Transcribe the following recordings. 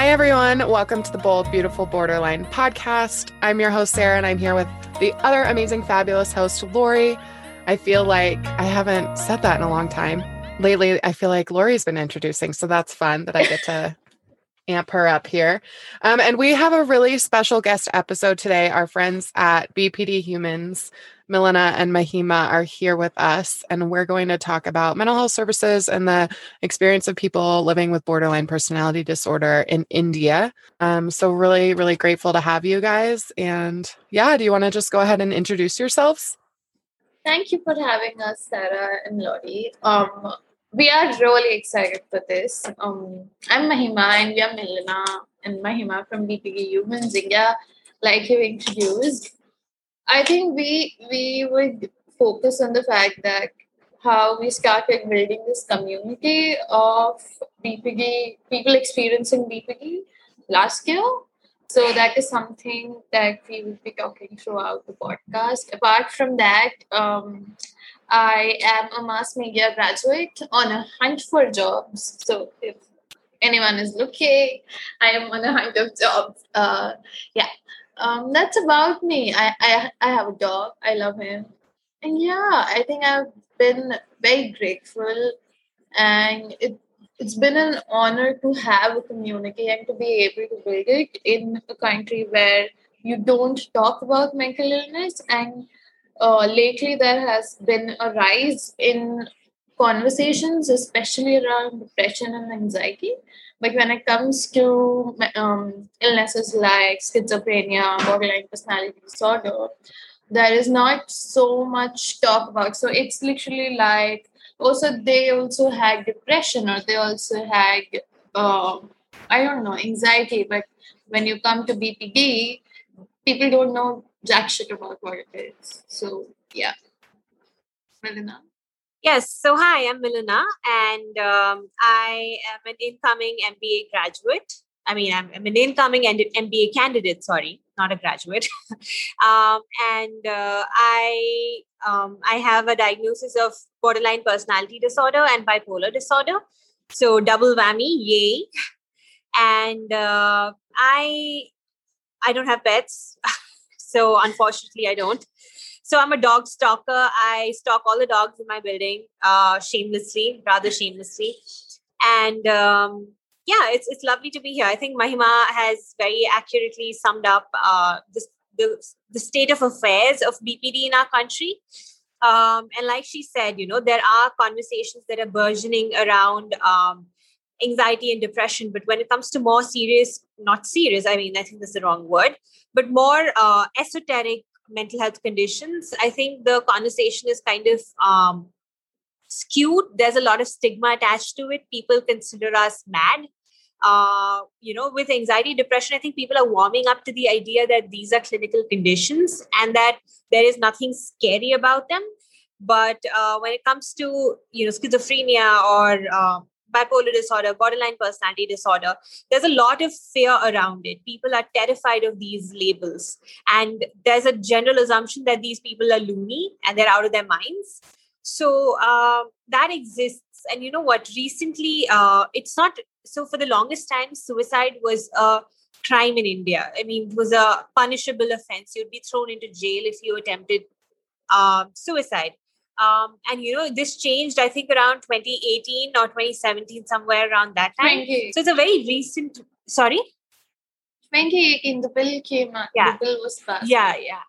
Hi, everyone. Welcome to the Bold, Beautiful Borderline podcast. I'm your host, Sarah, and I'm here with the other amazing, fabulous host, Lori. I feel like I haven't said that in a long time. Lately, I feel like Lori's been introducing, so that's fun that I get to amp her up here. Um, and we have a really special guest episode today. Our friends at BPD Humans Milena and Mahima are here with us, and we're going to talk about mental health services and the experience of people living with borderline personality disorder in India. Um, so, really, really grateful to have you guys. And yeah, do you want to just go ahead and introduce yourselves? Thank you for having us, Sarah and Lori. Um, we are really excited for this. Um, I'm Mahima, and we are Milena and Mahima from BPD Humans India, like you introduced. I think we we would focus on the fact that how we started building this community of BPD people experiencing BPD last year. So that is something that we will be talking throughout the podcast. Apart from that, um, I am a mass media graduate on a hunt for jobs. So if anyone is looking, I am on a hunt of jobs. Uh, yeah, um, that's about me. I, I I have a dog. I love him, and yeah, I think I've been very grateful, and it it's been an honor to have a community and to be able to build it in a country where you don't talk about mental illness and uh, lately there has been a rise in conversations especially around depression and anxiety but when it comes to um, illnesses like schizophrenia, borderline personality disorder, there is not so much talk about. So it's literally like also they also had depression or they also had uh, I don't know anxiety. But when you come to BPD, people don't know jack shit about what it is. So yeah, Milena. Yes. So, hi, I'm Milena, and um, I am an incoming MBA graduate. I mean, I'm, I'm an incoming MBA candidate. Sorry, not a graduate. um, and uh, I um, I have a diagnosis of borderline personality disorder and bipolar disorder. So double whammy, yay! And uh, I I don't have pets, so unfortunately, I don't. So I'm a dog stalker. I stalk all the dogs in my building, uh, shamelessly, rather shamelessly. And um, yeah, it's it's lovely to be here. I think Mahima has very accurately summed up uh, this, the the state of affairs of BPD in our country. Um, and like she said, you know, there are conversations that are burgeoning around um, anxiety and depression. But when it comes to more serious, not serious, I mean, I think that's the wrong word, but more uh, esoteric mental health conditions, I think the conversation is kind of um, skewed. There's a lot of stigma attached to it. People consider us mad. Uh, you know, with anxiety, depression, I think people are warming up to the idea that these are clinical conditions and that there is nothing scary about them. But uh, when it comes to you know schizophrenia or uh, bipolar disorder, borderline personality disorder, there's a lot of fear around it. People are terrified of these labels. And there's a general assumption that these people are loony and they're out of their minds. So uh, that exists. And you know what? Recently, uh, it's not so for the longest time, suicide was a crime in India. I mean, it was a punishable offense. You'd be thrown into jail if you attempted uh, suicide. Um, and you know, this changed, I think, around 2018 or 2017, somewhere around that time. So it's a very recent. Sorry. 2018, the bill came out. Yeah. The bill was passed. Yeah, yeah.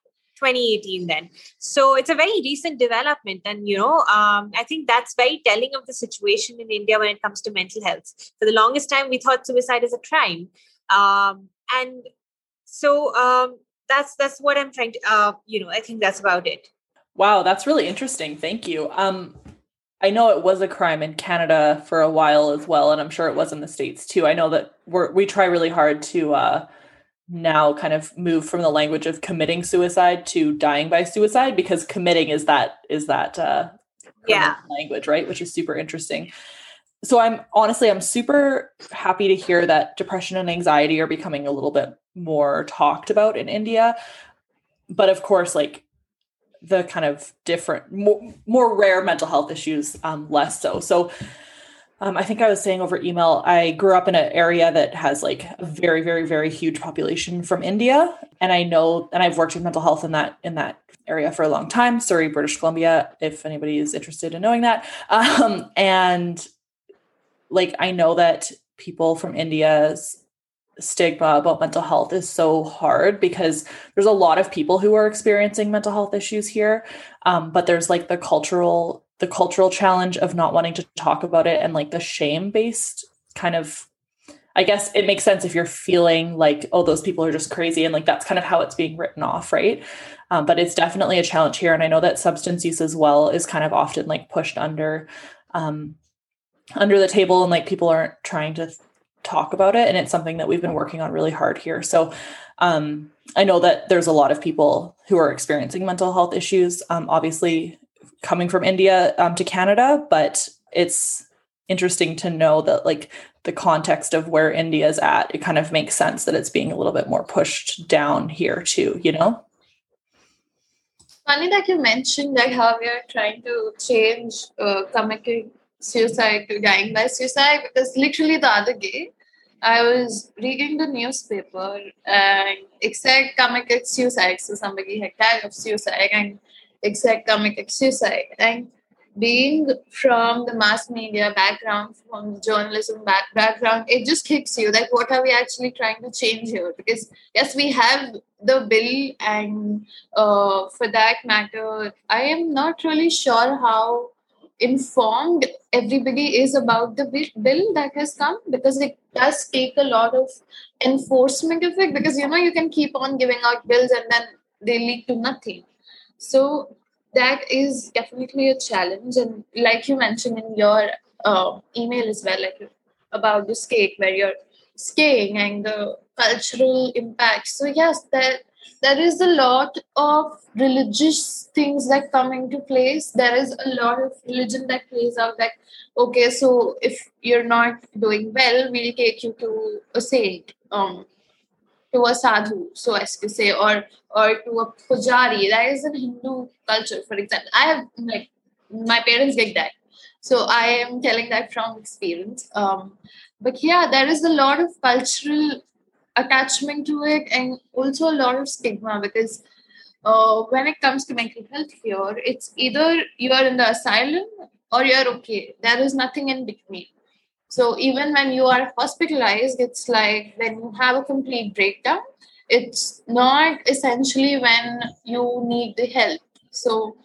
2018 then so it's a very recent development and you know um, i think that's very telling of the situation in india when it comes to mental health for the longest time we thought suicide is a crime um, and so um, that's that's what i'm trying to uh, you know i think that's about it Wow, that's really interesting. Thank you. Um, I know it was a crime in Canada for a while as well, and I'm sure it was in the states too. I know that we're we try really hard to uh, now kind of move from the language of committing suicide to dying by suicide because committing is that is that uh, yeah language, right? Which is super interesting. So I'm honestly I'm super happy to hear that depression and anxiety are becoming a little bit more talked about in India. But of course, like the kind of different, more, more rare mental health issues, um, less so. So um, I think I was saying over email, I grew up in an area that has like a very, very, very huge population from India. And I know, and I've worked with mental health in that, in that area for a long time, Surrey, British Columbia, if anybody is interested in knowing that. Um, and like, I know that people from India's stigma about mental health is so hard because there's a lot of people who are experiencing mental health issues here. Um, but there's like the cultural the cultural challenge of not wanting to talk about it and like the shame based kind of I guess it makes sense if you're feeling like, oh, those people are just crazy. And like that's kind of how it's being written off, right? Um, but it's definitely a challenge here. And I know that substance use as well is kind of often like pushed under um, under the table and like people aren't trying to talk about it. And it's something that we've been working on really hard here. So um, I know that there's a lot of people who are experiencing mental health issues. Um, obviously, coming from India um, to Canada, but it's interesting to know that like the context of where India's at, it kind of makes sense that it's being a little bit more pushed down here too, you know? Funny that you mentioned that how we are trying to change uh, committing suicide to dying by suicide because literally the other day I was reading the newspaper and it said commit suicide. So somebody had died of suicide and exact comic suicide. And being from the mass media background, from journalism back- background, it just kicks you like, what are we actually trying to change here? Because yes, we have the bill, and uh, for that matter, I am not really sure how informed everybody is about the bill that has come because it does take a lot of enforcement of it because you know you can keep on giving out bills and then they lead to nothing so that is definitely a challenge. And like you mentioned in your uh, email as well, like about the skate where you're skiing and the cultural impact. So yes, that there is a lot of religious things that come into place. There is a lot of religion that plays out that okay, so if you're not doing well, we'll take you to a saint. Um, to a sadhu, so as to say, or or to a pujari. That is in Hindu culture, for example. I have like my parents did that, so I am telling that from experience. Um, but yeah, there is a lot of cultural attachment to it, and also a lot of stigma because uh, when it comes to mental health here, it's either you are in the asylum or you're okay. There is nothing in between. So even when you are hospitalized, it's like when you have a complete breakdown, it's not essentially when you need the help. So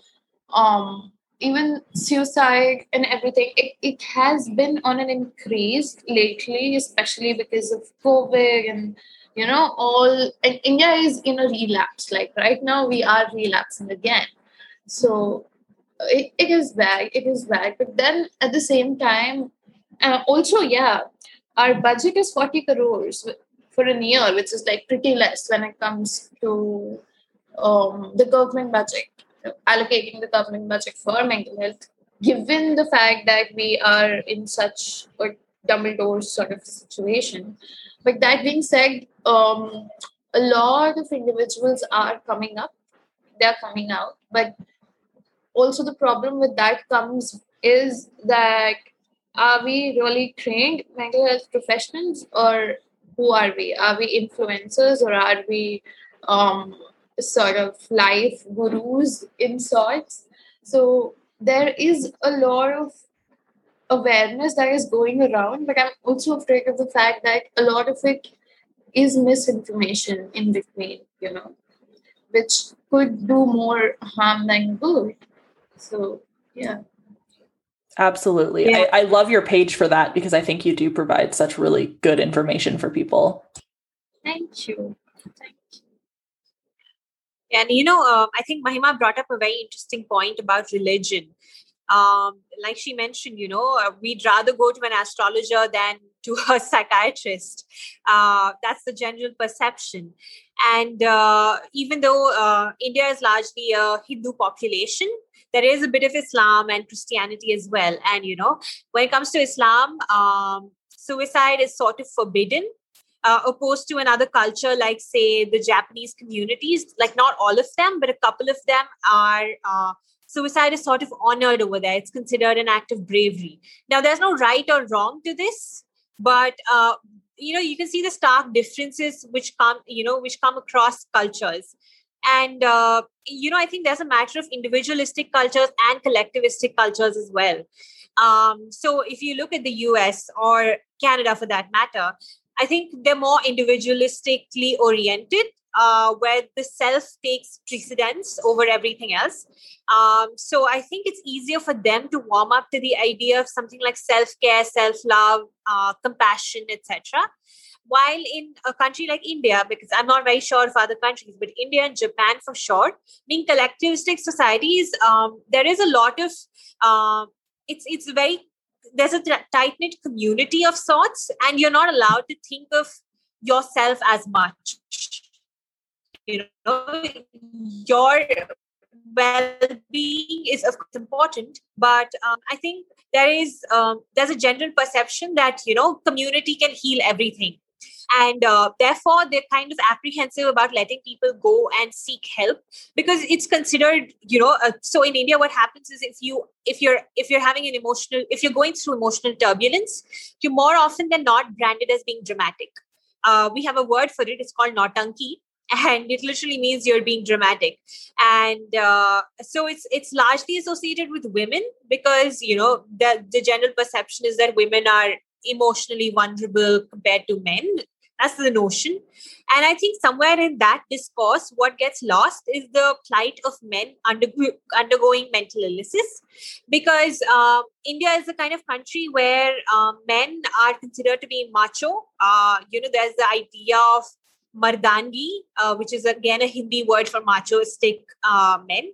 um, even suicide and everything, it, it has been on an increase lately, especially because of COVID and you know all and India is in a relapse. Like right now we are relapsing again. So it, it is bad, it is bad. But then at the same time, uh, also, yeah, our budget is 40 crores for a year, which is like pretty less when it comes to um, the government budget, allocating the government budget for mental health, given the fact that we are in such a double doors sort of situation. But that being said, um, a lot of individuals are coming up, they're coming out, but also the problem with that comes is that are we really trained mental health professionals or who are we? Are we influencers or are we um, sort of life gurus in sorts? So there is a lot of awareness that is going around but i'm also afraid of the fact that a lot of it is misinformation in between you know which could do more harm than good. So yeah Absolutely. Yeah. I, I love your page for that because I think you do provide such really good information for people. Thank you. Thank you. And you know, uh, I think Mahima brought up a very interesting point about religion. Um, like she mentioned, you know, uh, we'd rather go to an astrologer than to a psychiatrist. Uh, that's the general perception. And uh, even though uh, India is largely a Hindu population, there is a bit of Islam and Christianity as well. And, you know, when it comes to Islam, um, suicide is sort of forbidden. Uh, opposed to another culture like say the japanese communities like not all of them but a couple of them are uh, suicide is sort of honored over there it's considered an act of bravery now there's no right or wrong to this but uh, you know you can see the stark differences which come you know which come across cultures and uh, you know i think there's a matter of individualistic cultures and collectivistic cultures as well. Um, so if you look at the us or canada for that matter i think they're more individualistically oriented uh, where the self takes precedence over everything else. Um, so i think it's easier for them to warm up to the idea of something like self-care self-love uh, compassion etc while in a country like India, because I'm not very sure of other countries, but India and Japan for sure, being collectivistic societies, um, there is a lot of uh, it's it's very there's a tight knit community of sorts, and you're not allowed to think of yourself as much. You know, your well-being is of course important, but um, I think there is um, there's a general perception that you know community can heal everything and uh, therefore they're kind of apprehensive about letting people go and seek help because it's considered you know uh, so in india what happens is if you if you're if you're having an emotional if you're going through emotional turbulence you're more often than not branded as being dramatic. Uh, we have a word for it. It's called nautanki. And it literally means you're being dramatic. And uh, so it's it's largely associated with women because you know the the general perception is that women are emotionally vulnerable compared to men that's the notion. And I think somewhere in that discourse, what gets lost is the plight of men undergo- undergoing mental illnesses. Because uh, India is the kind of country where um, men are considered to be macho. Uh, you know, there's the idea of mardangi, uh, which is again a Hindi word for machoistic uh, men.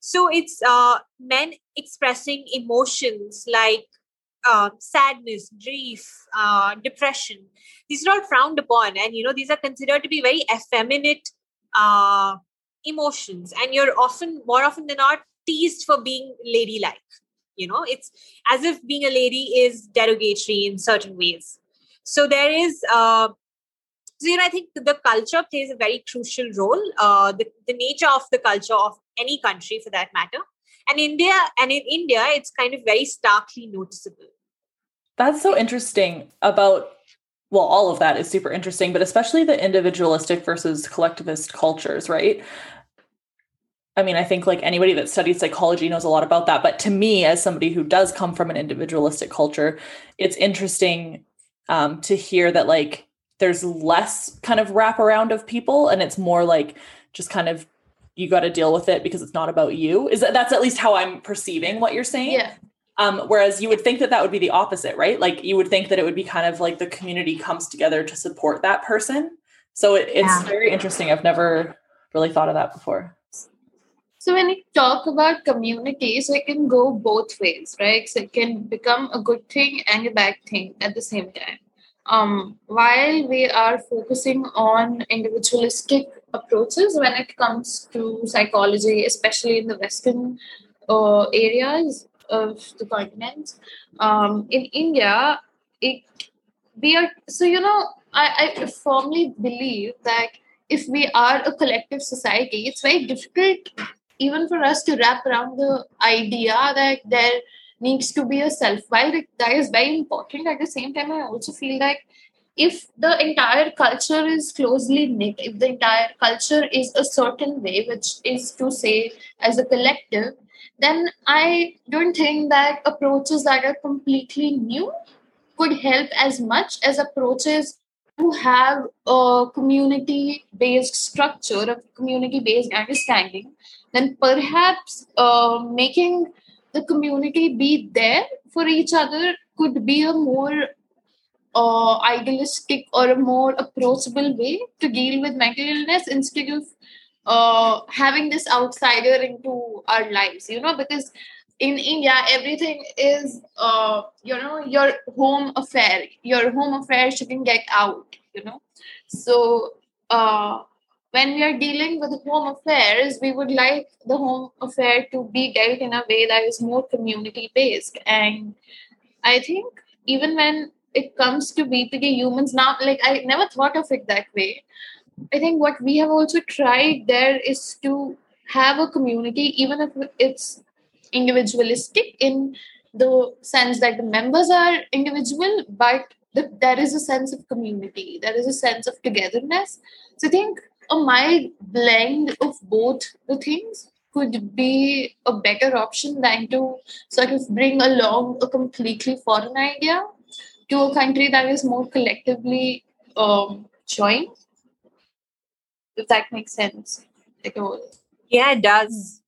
So it's uh, men expressing emotions like uh, sadness, grief, uh, depression. These are all frowned upon, and you know these are considered to be very effeminate uh, emotions, and you're often more often than not teased for being ladylike. You know, it's as if being a lady is derogatory in certain ways. So there is. Uh, so, you know, I think the culture plays a very crucial role. Uh, the, the nature of the culture of any country, for that matter, and india and in india it's kind of very starkly noticeable that's so interesting about well all of that is super interesting but especially the individualistic versus collectivist cultures right I mean, I think like anybody that studies psychology knows a lot about that. But to me, as somebody who does come from an individualistic culture, it's interesting um, to hear that like there's less kind of wraparound of people and it's more like just kind of you got to deal with it because it's not about you. Is that that's at least how I'm perceiving what you're saying? Yeah. Um, whereas you would think that that would be the opposite, right? Like you would think that it would be kind of like the community comes together to support that person. So it, it's yeah. very interesting. I've never really thought of that before. So when you talk about communities, so it can go both ways, right? So it can become a good thing and a bad thing at the same time. Um, while we are focusing on individualistic approaches when it comes to psychology, especially in the Western uh, areas of the continent. Um, in India, it, we are so you know I, I firmly believe that if we are a collective society, it's very difficult even for us to wrap around the idea that there needs to be a self. While that is very important, at the same time, I also feel like if the entire culture is closely knit, if the entire culture is a certain way, which is to say as a collective, then I don't think that approaches that are completely new could help as much as approaches to have a community based structure, a community based understanding, then perhaps uh, making the community be there for each other could be a more uh, idealistic or a more approachable way to deal with mental illness instead of uh, having this outsider into our lives you know because in india everything is uh, you know your home affair your home affair shouldn't get out you know. So uh, when we are dealing with home affairs, we would like the home affair to be dealt in a way that is more community based. And I think even when it comes to BPD humans, now, like I never thought of it that way. I think what we have also tried there is to have a community, even if it's individualistic in the sense that the members are individual, but the, there is a sense of community, there is a sense of togetherness. So I think a mild blend of both the things could be a better option than to sort of bring along a completely foreign idea to a country that is more collectively um, joined. If that makes sense. Yeah, it does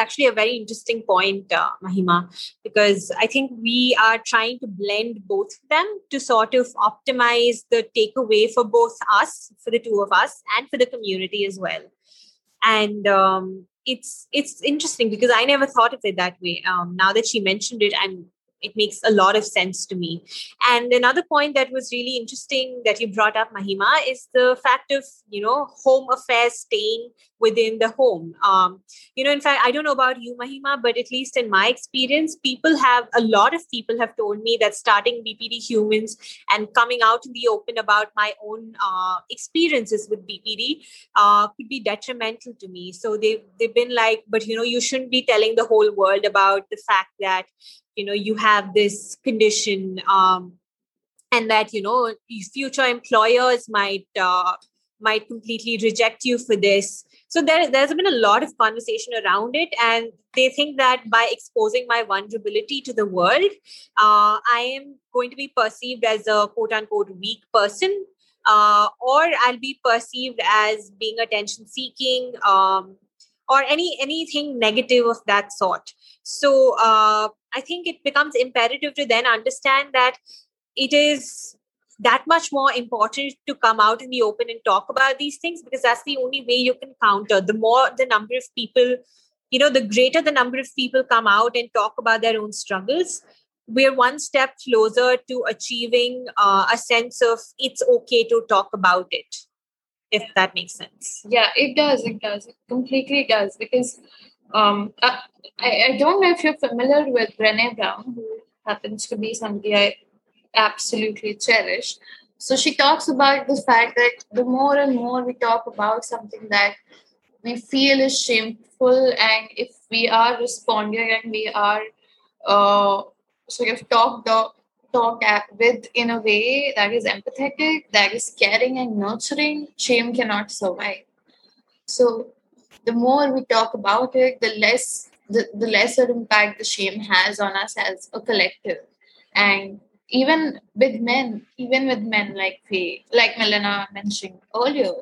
actually a very interesting point, uh, Mahima, because I think we are trying to blend both of them to sort of optimize the takeaway for both us, for the two of us, and for the community as well. And um, it's it's interesting because I never thought of it that way. Um, now that she mentioned it, I'm it makes a lot of sense to me. And another point that was really interesting that you brought up, Mahima, is the fact of you know home affairs staying within the home. Um, you know, in fact, I don't know about you, Mahima, but at least in my experience, people have a lot of people have told me that starting BPD humans and coming out in the open about my own uh, experiences with BPD uh, could be detrimental to me. So they they've been like, but you know, you shouldn't be telling the whole world about the fact that you know you have this condition um, and that you know future employers might uh, might completely reject you for this. So there, there's been a lot of conversation around it and they think that by exposing my vulnerability to the world uh, i am going to be perceived as a quote unquote weak person uh, or i'll be perceived as being attention seeking um, or any anything negative of that sort. So uh, I think it becomes imperative to then understand that it is that much more important to come out in the open and talk about these things because that's the only way you can counter. The more the number of people, you know, the greater the number of people come out and talk about their own struggles, we're one step closer to achieving uh, a sense of it's okay to talk about it if that makes sense yeah it does it does it completely does because um, I, I don't know if you're familiar with Brene Brown, who happens to be somebody I absolutely cherish. So she talks about the fact that the more and more we talk about something that we feel is shameful, and if we are responding and we are uh, sort of talked talked with in a way that is empathetic, that is caring and nurturing, shame cannot survive. So the more we talk about it, the less the, the lesser impact the shame has on us as a collective. And even with men, even with men like we, like Milena mentioned earlier,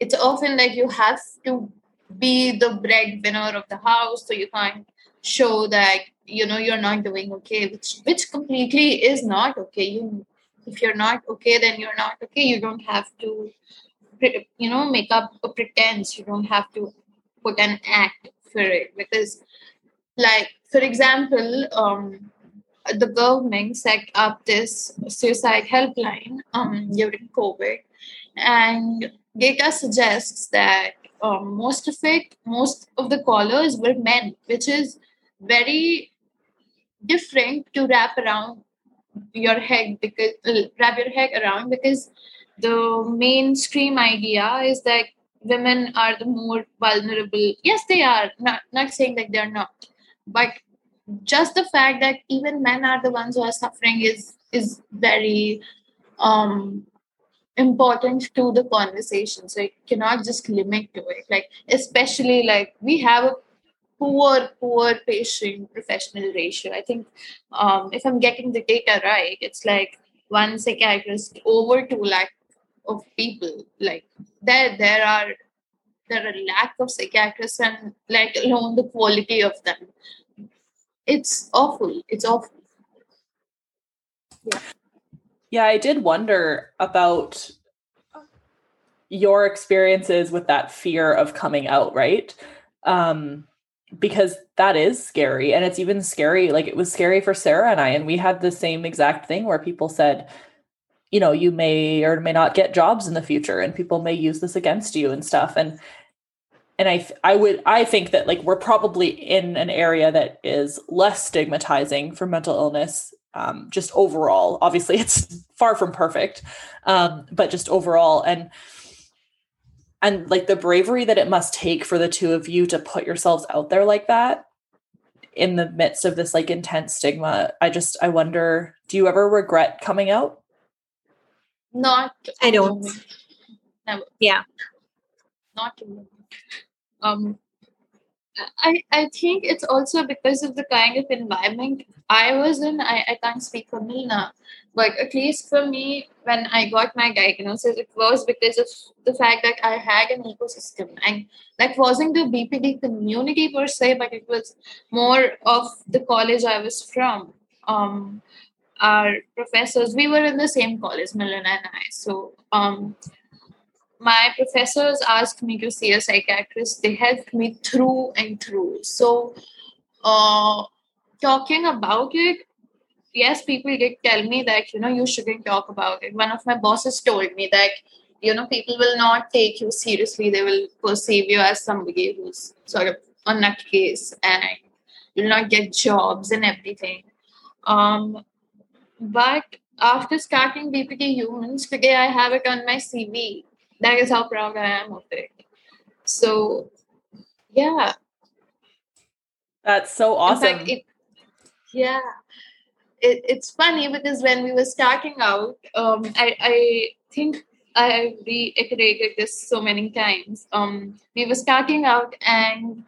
it's often like you have to be the breadwinner of the house, so you can't show that you know you're not doing okay, which which completely is not okay. You if you're not okay, then you're not okay. You don't have to you know make up a pretense. You don't have to put an act for it. Because like for example um, the government set up this suicide helpline um, during covid and data suggests that um, most of it most of the callers were men which is very different to wrap around your head because uh, wrap your head around because the mainstream idea is that women are the more vulnerable. Yes they are. Not not saying that they're not. But just the fact that even men are the ones who are suffering is is very um important to the conversation. So it cannot just limit to it. Like especially like we have a poor poor patient professional ratio. I think um if i'm getting the data right it's like one psychiatrist over two lakh of people. Like there there are there are lack of psychiatrists and let alone the quality of them. It's awful. It's awful. Yeah. Yeah i did wonder about your experiences with that fear of coming out right? Um because that is scary and it's even scary like it was scary for sarah and i and we had the same exact thing where people said you know you may or may not get jobs in the future and people may use this against you and stuff. And and i i would i think that like we're probably in an area that is less stigmatizing for mental illness um, just overall. Obviously it's far from perfect um, but just overall. And and like the bravery that it must take for the two of you to put yourselves out there like that in the midst of this like intense stigma i just i wonder do you ever regret coming out Not. I don't. Never. Yeah. Not. Um. I I think it's also because of the kind of environment I was in. I, I can't speak for Milena, but at least for me, when I got my diagnosis, it was because of the fact that I had an ecosystem, and that wasn't the BPD community per se, but it was more of the college I was from. Um, our professors, we were in the same college, Milena and I. So um, my professors asked me to see a psychiatrist. They helped me through and through. So, uh, talking about it, yes, people did tell me that, you know, you shouldn't talk about it. One of my bosses told me that, you know, people will not take you seriously. They will perceive you as somebody who's sort of a nutcase and you'll not get jobs and everything. Um, but after starting BPD Humans, today I have it on my CV that is how proud I am of it. So, yeah. That's so awesome. In fact, it, yeah. It, it's funny because when we were starting out, um, I, I think I reiterated this so many times. Um, we were starting out, and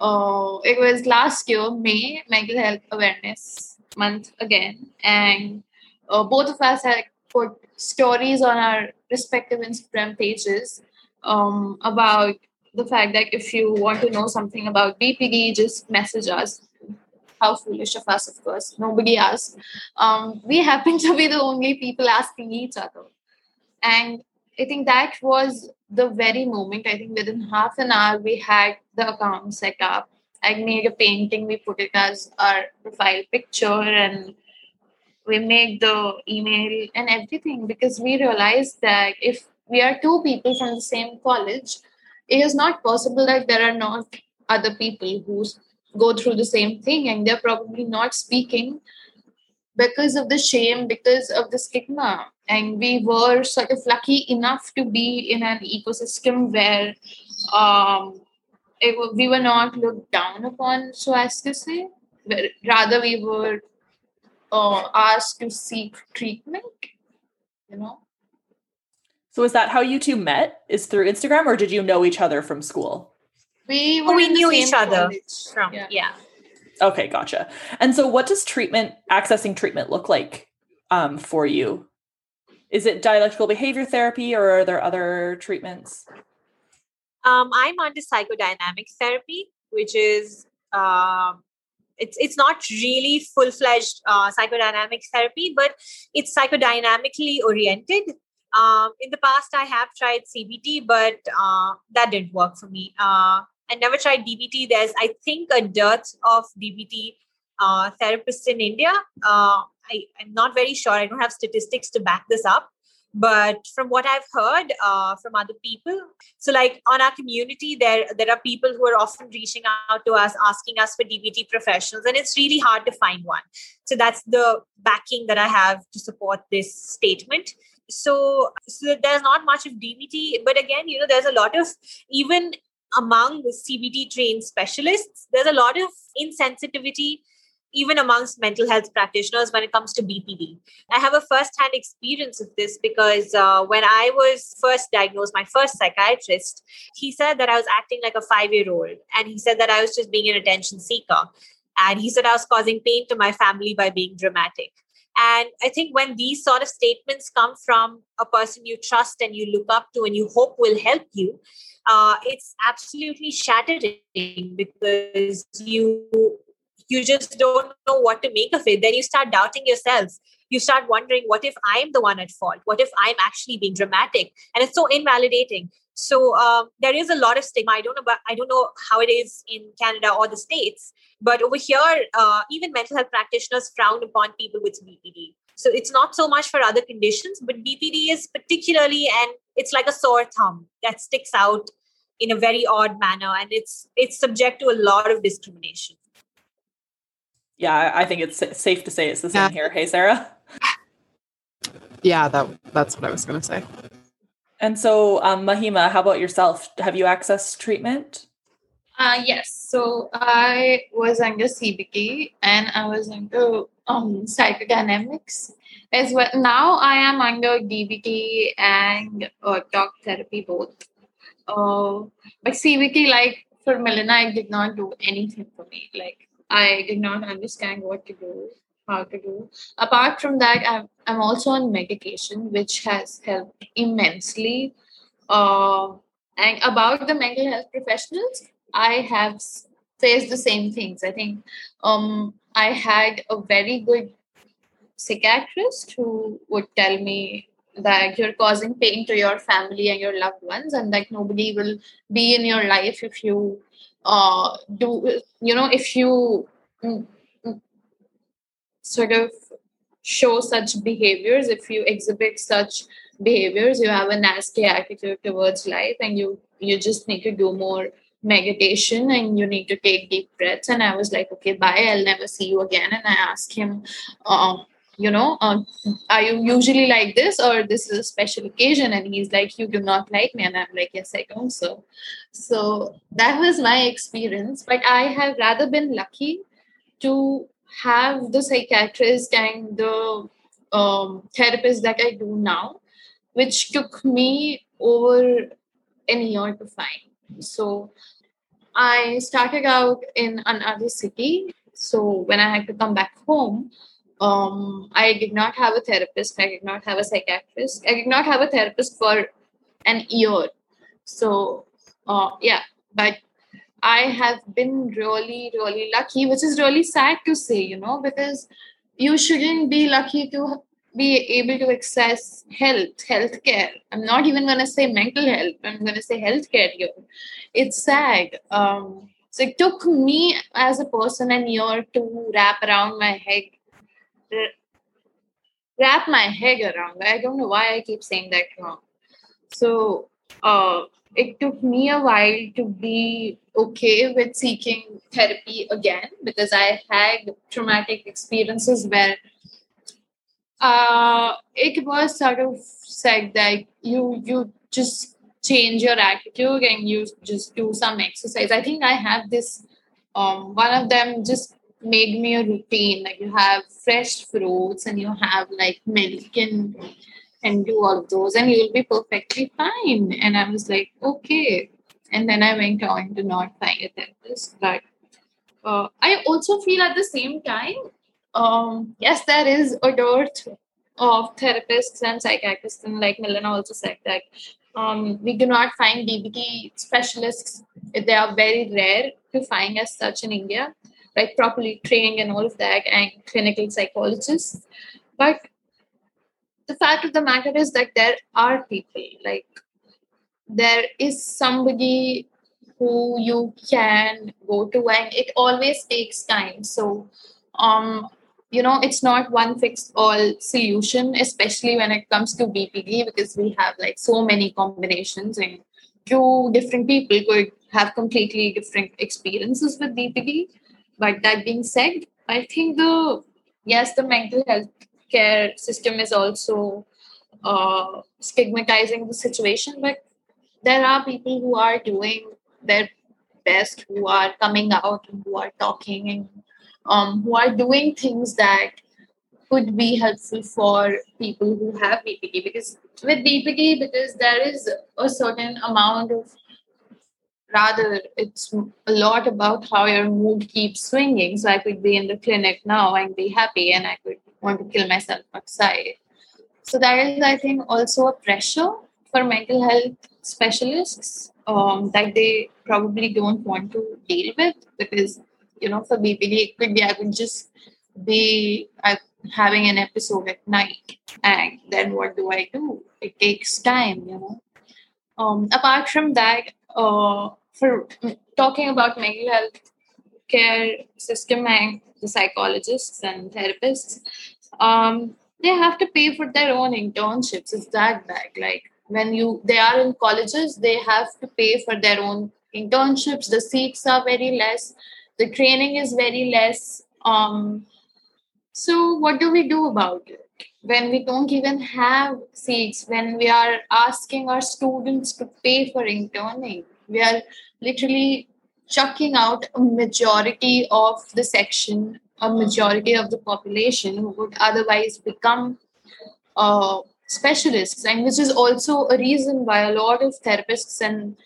uh, it was last year, May, Mental Health Awareness Month again, and uh, both of us had put stories on our respective Instagram pages um, about the fact that if you want to know something about BPD, just message us. How foolish of us, of course. Nobody asked. Um, we happen to be the only people asking each other. And I think that was the very moment. I think within half an hour, we had the account set up. I made a painting, we put it as our profile picture, and we make the email and everything because we realized that if we are two people from the same college, it is not possible that there are not other people who go through the same thing and they're probably not speaking because of the shame, because of the stigma. And we were sort of lucky enough to be in an ecosystem where um, it, we were not looked down upon, so as to say. Rather, we were uh, asked to seek treatment, you know. So is that how you two met? Is through Instagram or did you know each other from school? We Oh, we knew each other college. From Yeah. yeah. Okay, gotcha. And so what does treatment accessing treatment look like um, for you? Is it dialectical behavior therapy or are there other treatments? Um, I'm under psychodynamic therapy, which is um, it's it's not really full fledged uh, psychodynamic therapy, but it's psychodynamically oriented. Um, in the past, I have tried CBT, but uh, that didn't work for me. Uh, I never tried DBT. There's, I think, a dearth of DBT uh, therapists in India. Uh, I, I'm not very sure. I don't have statistics to back this up. But from what I've heard uh, from other people, so like on our community, there there are people who are often reaching out to us, asking us for DBT professionals, and it's really hard to find one. So that's the backing that I have to support this statement. So, so there's not much of DBT, but again, you know, there's a lot of even among the CBT trained specialists, there's a lot of insensitivity even amongst mental health practitioners when it comes to BPD. I have a first hand experience of this because uh, when I was first diagnosed, my first psychiatrist, he said that I was acting like a five year old. And he said that I was just being an attention seeker. And he said I was causing pain to my family by being dramatic. And I think when these sort of statements come from a person you trust and you look up to and you hope will help you, uh, it's absolutely shattering because you you just don't know what to make of it. Then you start doubting yourself. You start wondering, what if I'm the one at fault? What if I'm actually being dramatic? And it's so invalidating. So um, there is a lot of stigma. I don't know, about, I don't know how it is in Canada or the states, but over here, uh, even mental health practitioners frown upon people with BPD. So it's not so much for other conditions, but BPD is particularly, and it's like a sore thumb that sticks out in a very odd manner, and it's it's subject to a lot of discrimination. Yeah, I think it's safe to say it's the same yeah. here. Hey, Sarah. Yeah, that that's what I was going to say. And so, um, Mahima, how about yourself? Have you accessed treatment? Uh, yes. So I was under CBT and I was under um, psychodynamics as well. Now I am under DBT and uh, talk therapy both. Uh, but CBT, like for Milena, it did not do anything for me. Like I did not understand what to do, how to do. Apart from that, I'm, I'm also on medication, which has helped immensely. Uh, and about the mental health professionals, I have faced the same things. I think um, I had a very good psychiatrist who would tell me that you're causing pain to your family and your loved ones, and that nobody will be in your life if you uh, do, you know, if you mm, mm, sort of show such behaviors, if you exhibit such behaviors, you have a nasty attitude towards life, and you you just need to do more meditation and you need to take deep breaths. And i was like okay bye. I'll never see you again. And i asked him um, you know um, are you usually like this or this is a special occasion and he's like you do not like me and i'm like yes i don't, so so that was my experience but i have rather been lucky to have the psychiatrist and the um, therapist that i do now which took me over an year to find so I started out in another city. So when I had to come back home, um, I did not have a therapist. I did not have a psychiatrist. I did not have a therapist for an year. So uh, yeah, but I have been really, really lucky, which is really sad to say, you know, because you shouldn't be lucky to be able to access health, healthcare. I'm not even going to say mental health. I'm going to say healthcare here. It's sad. Um, so it took me as a person a year to wrap around my head, wrap my head around. I don't know why I keep saying that wrong. So uh, it took me a while to be okay with seeking therapy again because I had traumatic experiences where uh, it was sort of said that you you just change your attitude and you just do some exercise. I think I have this. Um, one of them just made me a routine. Like you have fresh fruits and you have like milk and and do all of those, and you'll be perfectly fine. And I was like, okay. And then I went on to not find a therapist, but uh, I also feel at the same time um, yes, there is a dearth of therapists and psychiatrists, and like Milena also said that um, we do not find DBT specialists. They are very rare to find as such in India, like properly trained and all of that, and clinical psychologists. But the fact of the matter is that there are people, like there is somebody who you can go to, and it always takes time. So um, you know it's not one fixed all solution especially when it comes to bpd because we have like so many combinations and two different people could have completely different experiences with bpd but that being said i think the yes the mental health care system is also uh, stigmatizing the situation but there are people who are doing their best who are coming out and who are talking and um, who are doing things that could be helpful for people who have BPD. Because with BPD, because there is a certain amount of rather it's a lot about how your mood keeps swinging so i could be in the clinic now and be happy and i could want to kill myself outside so that is i think also a pressure for mental health specialists um, that they probably don't want to deal with because you know, for BPD, it could be I would just be uh, having an episode at night, and then what do I do? It takes time, you know. Um, apart from that, uh, for talking about mental health care system and the psychologists and therapists, um, they have to pay for their own internships. It's that bad. Like when you they are in colleges, they have to pay for their own internships. The seats are very less. The training is very less. Um, so what do we do about it? When we don't even have seats, when we are asking our students to pay for interning, we are literally chucking out a majority of the section, a majority of the population who would otherwise become uh, specialists, and which is also a reason why a lot of therapists and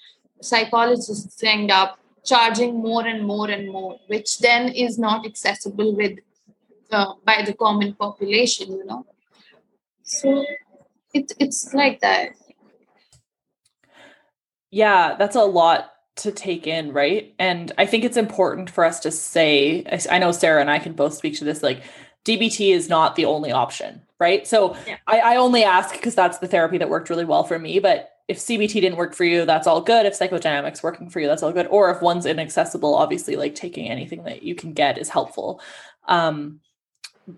psychologists end up charging more and more and more, which then is not accessible with uh, by the common population. You know, so it's it's like that. Yeah, that's a lot to take in, right? And I think it's important for us to say, I know Sarah and I can both speak to this, like DBT is not the only option, right? So yeah. I, I only ask because that's the therapy that worked really well for me. But if CBT didn't work for you, that's all good. If psychodynamics working for you, that's all good. Or if one's inaccessible, obviously like taking anything that you can get is helpful. Um,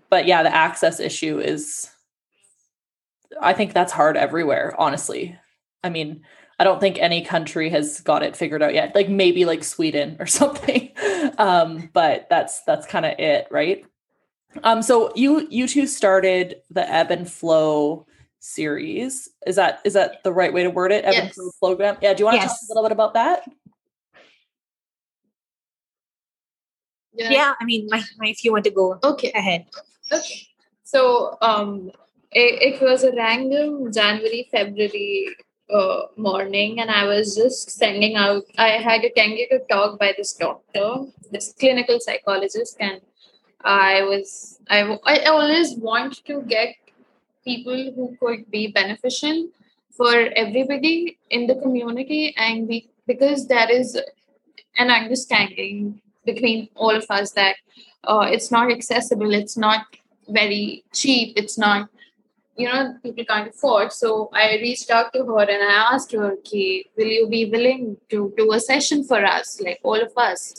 but yeah, the access issue is I think that's hard everywhere, honestly. I mean, I don't think any country has got it figured out yet. Like maybe like Sweden or something. um, but that's that's kind of it, right? Um, so you you two started the ebb and flow series. Is that is that the right way to word it? Ebb yes. and flow program. Yeah. Do you want to yes. talk a little bit about that? Yeah. yeah I mean, my, my, if you want to go okay ahead. Okay. So um, it, it was a random January February uh, morning and I was just sending out, I had a tentative talk by this doctor, this clinical psychologist, and I was, I, I always want to get people who could be beneficial for everybody in the community and we, because there is an understanding between all of us that uh, it's not accessible, it's not very cheap, it's not you know people can't afford. So i reached out to her and i asked her okay will you be willing to do a session for us like all of us?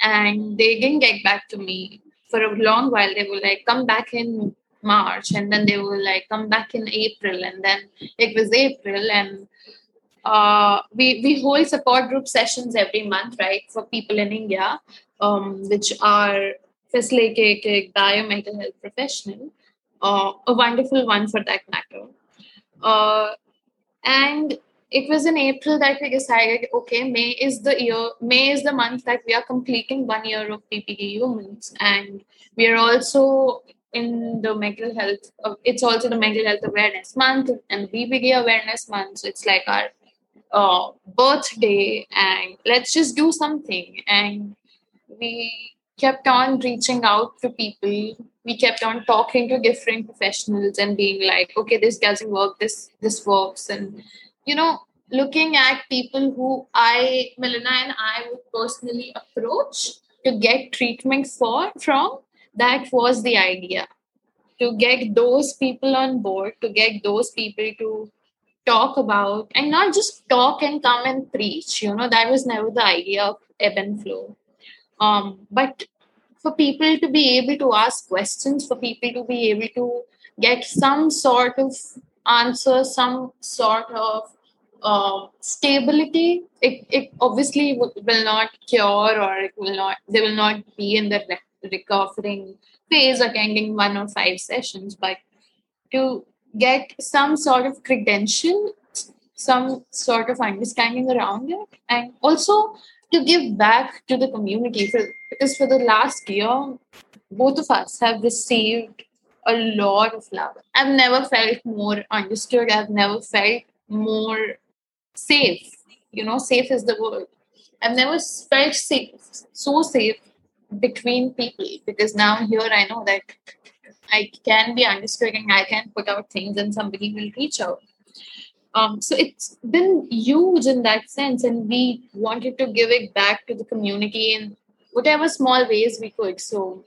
And they didn't get back to me for a long while. They were like come back in march and then they were like come back in april and then it was april and uh, we we hold support group sessions every month right for people in india um, which are facilitated by a mental health professional uh, a wonderful one for that matter. Uh, and it was in April that we decided, okay, May is the year, May is the month that we are completing one year of BPD humans, and we are also in the mental health. Uh, it's also the mental health awareness month and BPD awareness month. So it's like our uh, birthday, and let's just do something. And we kept on reaching out to people. We kept on talking to different professionals and being like okay this doesn't work. This this works. And you know looking at people who i Milena and i would personally approach to get treatment for from that was the idea. To get those people on board to get those people to talk about and not just talk and come and preach you know that was never the idea of ebb and flow um, but for people to be able to ask questions, for people to be able to get some sort of answer, some sort of uh, stability. It, it obviously will not cure or it will not, they will not be in the recovering phase attending one or five sessions, but to get some sort of credential, some sort of understanding around it, and also to give back to the community for, because for the last year both of us have received a lot of love. I've never felt more understood. I've never felt more safe you know safe is the word. I've never felt safe so safe between people because now here i know that i can be understood and i can put out things and somebody will reach out um, so it's been huge in that sense, and we wanted to give it back to the community in whatever small ways we could. So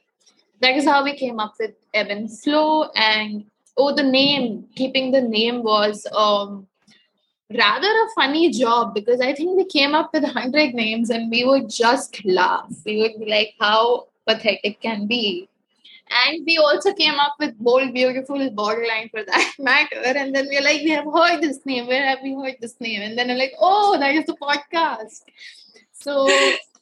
that is how we came up with Ebb and Flow. And oh, the name, keeping the name was um, rather a funny job because I think we came up with 100 names and we would just laugh. We would be like, how pathetic can be. And we also came up with Bold Beautiful Borderline for that matter. And then we're like, we have heard this name. Where have we heard this name? And then I'm like, oh, that is the podcast. So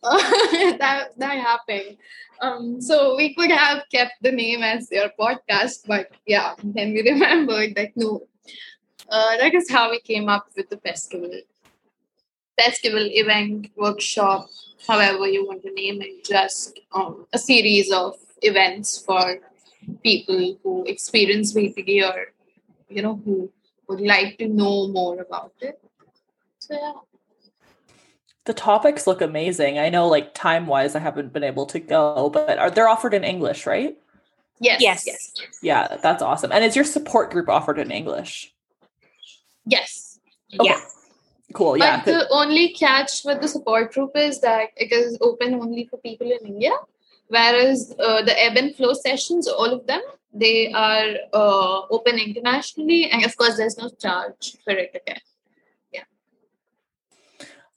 uh, that that happened. Um, so we could have kept the name as your podcast, but yeah, then we remembered that no, uh, that is how we came up with the festival. Festival, event, workshop, however you want to name it, just um, a series of events for people who experience BPD or you know who would like to know more about it. So yeah. The topics look amazing. I know, like time wise, I haven't been able to go, but are they're offered in English, right? Yes. Yes. Yes. Yeah, that's awesome. And is your support group offered in English? Yes. Okay. Yeah. Cool. Yeah. But the only catch with the support group is that it is open only for people in India, whereas uh, the ebb and flow sessions, all of them, they are uh, open internationally, and of course, there's no charge for it again. Yeah.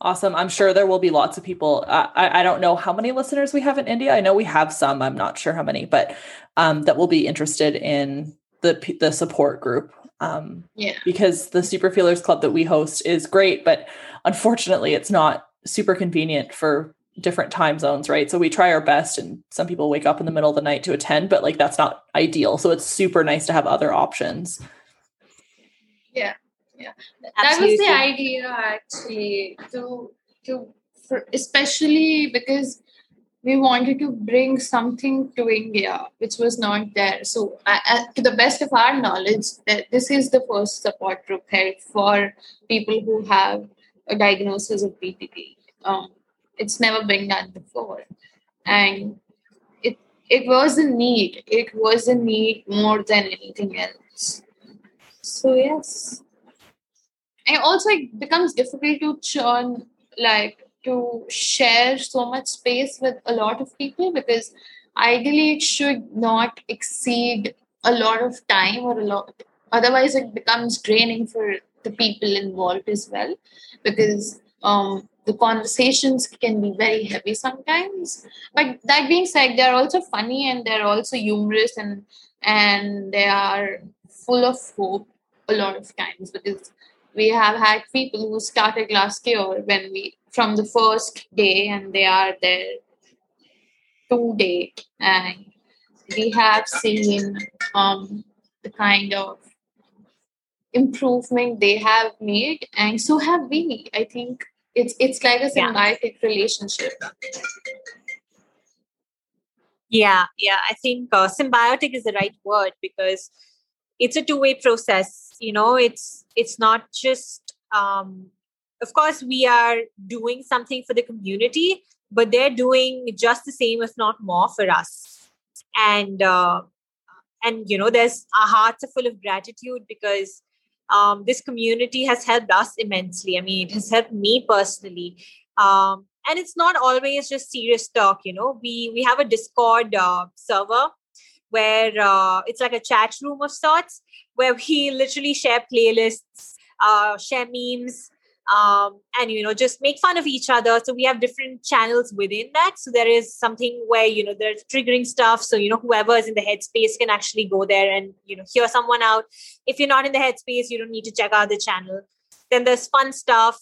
Awesome. I'm sure there will be lots of people. I, I don't know how many listeners we have in India. I know we have some. I'm not sure how many, but um, that will be interested in the the support group. Um, Yeah. because the Super Feelers Club that we host is great, but unfortunately, it's not super convenient for different time zones, right? So we try our best, and some people wake up in the middle of the night to attend, but like that's not ideal. So it's super nice to have other options. Yeah, yeah, Absolutely. that was the idea actually to to for, especially because we wanted to bring something to india which was not there so uh, to the best of our knowledge that this is the first support group held for people who have a diagnosis of bpd um, it's never been done before. And it it was a need. It was a need more than anything else. So yes. And also it becomes difficult to churn like to share so much space with a lot of people because ideally it should not exceed a lot of time or a lot otherwise it becomes draining for the people involved as well because um, the conversations can be very heavy sometimes. But that being said they're also funny and they're also humorous and and they are full of hope a lot of times because we have had people who started last year when we from the first day and they are there to date and we have seen um, the kind of improvement they have made and so have we i think it's it's like a Yeah. symbiotic relationship Yeah, yeah. I think uh, symbiotic is the right word because it's a two-way process. You know, it's it's not just. Um, of course, we are doing something for the community, but they're doing just the same, if not more, for us. And uh, and you know, there's our hearts are full of gratitude because um, this community has helped us immensely. I mean, it has helped me personally. Um, and it's not always just serious talk you know we we have a discord uh, server where uh, it's like a chat room of sorts where we literally share playlists uh, share memes um, and you know just make fun of each other. So we have different channels within that. So there is something where you know there's triggering stuff. So you know whoever is in the headspace can actually go there and you know hear someone out. If you're not in the headspace you don't need to check out the channel. Then there's fun stuff.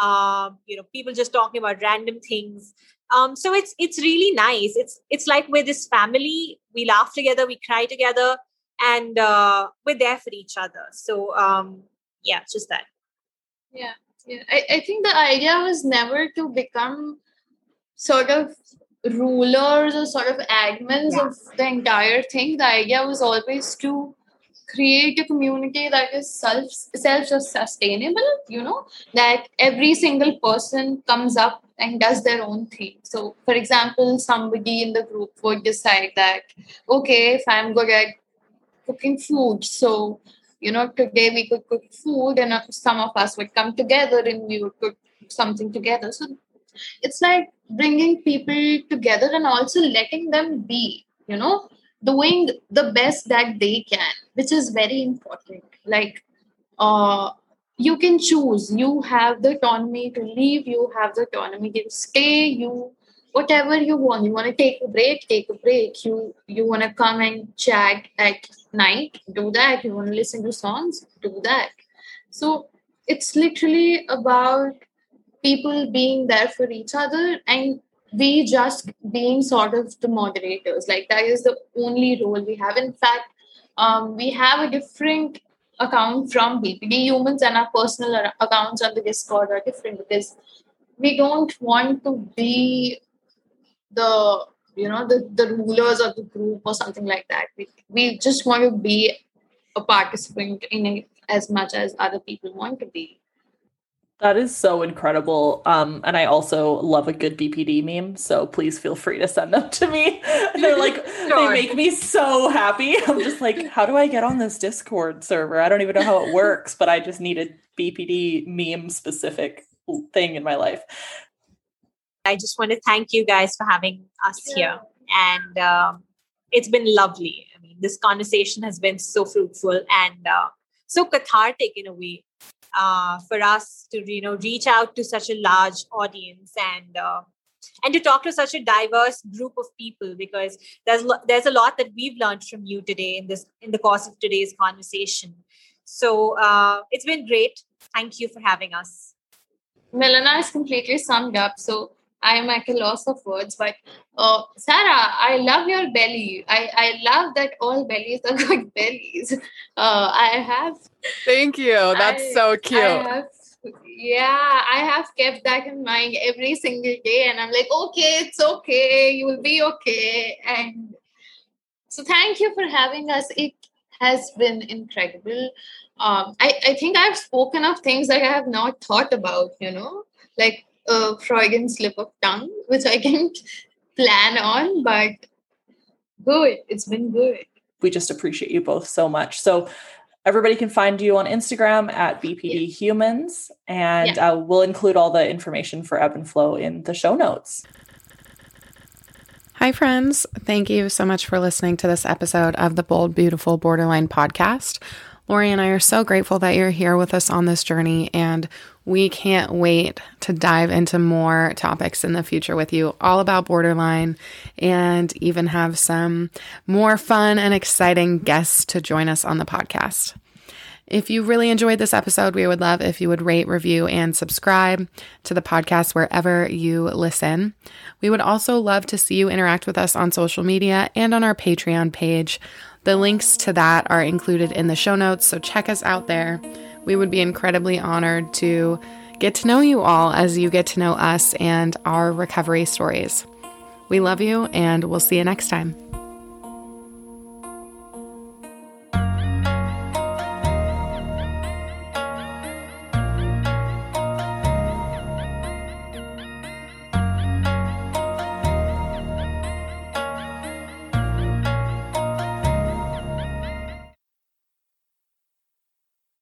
Um, you know people just talking about random things. Um, so it's it's really nice. It's it's like we're this family. We laugh together. We cry together. And uh, we're there for each other. So um, yeah just that. Yeah, yeah. I, I think the idea was never to become sort of rulers or sort of admins Yeah. of the entire thing. The idea was always to create a community that is self self sustainable. You know that every single person comes up and does their own thing. So, for example, somebody in the group would decide that okay, if I'm good at cooking food, so you know today we could cook food and some of us would come together and we would cook something together so it's like bringing people together and also letting them be you know doing the best that they can which is very important like uh you can choose you have the autonomy to leave you have the autonomy to stay you whatever you want. You want to take a break, take a break. You you want to come and chat at night, do that. You want to listen to songs, do that. So it's literally about people being there for each other and we just being sort of the moderators. Like that is the only role we have. In fact, um, we have a different account from BPD humans and our personal accounts on the Discord are different because we don't want to be the you know the, the rulers of the group or something like that. We, we just want to be a participant in it as much as other people want to be. That is so incredible. Um, and I also love a good BPD meme. So please feel free to send them to me. They're like, they make me so happy. I'm just like, how do I get on this Discord server? I don't even know how it works, but I just need a BPD meme specific thing in my life. I just want to thank you guys for having us yeah. here. And um, it's been lovely. I mean, this conversation has been so fruitful and uh, so cathartic in a way uh, for us to you know reach out to such a large audience and uh, and to talk to such a diverse group of people because there's there's a lot that we've learned from you today in this in the course of today's conversation so uh, it's been great thank you for having us Milena is completely summed up so I'm at a loss of words, but uh, Sarah, I love your belly. I, I love that all bellies are good bellies. Uh, I have. Thank you. That's I, so cute. I have, yeah, I have kept that in mind every single day, and I'm like, okay, it's okay. You will be okay. And so, thank you for having us. It has been incredible. Um, I, I think I've spoken of things that I have not thought about, you know, like a Freudian slip of tongue, which I can't plan on, but good. It's been good. We just appreciate you both so much. So everybody can find you on Instagram at BPD Humans, and yeah. uh, we'll include all the information for Ebb and Flow in the show notes. Hi, friends. Thank you so much for listening to this episode of the Bold, Beautiful Borderline podcast. Lori and I are so grateful that you're here with us on this journey, and we can't wait to dive into more topics in the future with you, all about borderline, and even have some more fun and exciting guests to join us on the podcast. If you really enjoyed this episode, we would love if you would rate, review, and subscribe to the podcast wherever you listen. We would also love to see you interact with us on social media and on our Patreon page. The links to that are included in the show notes, so check us out there. We would be incredibly honored to get to know you all as you get to know us and our recovery stories. We love you, and we'll see you next time.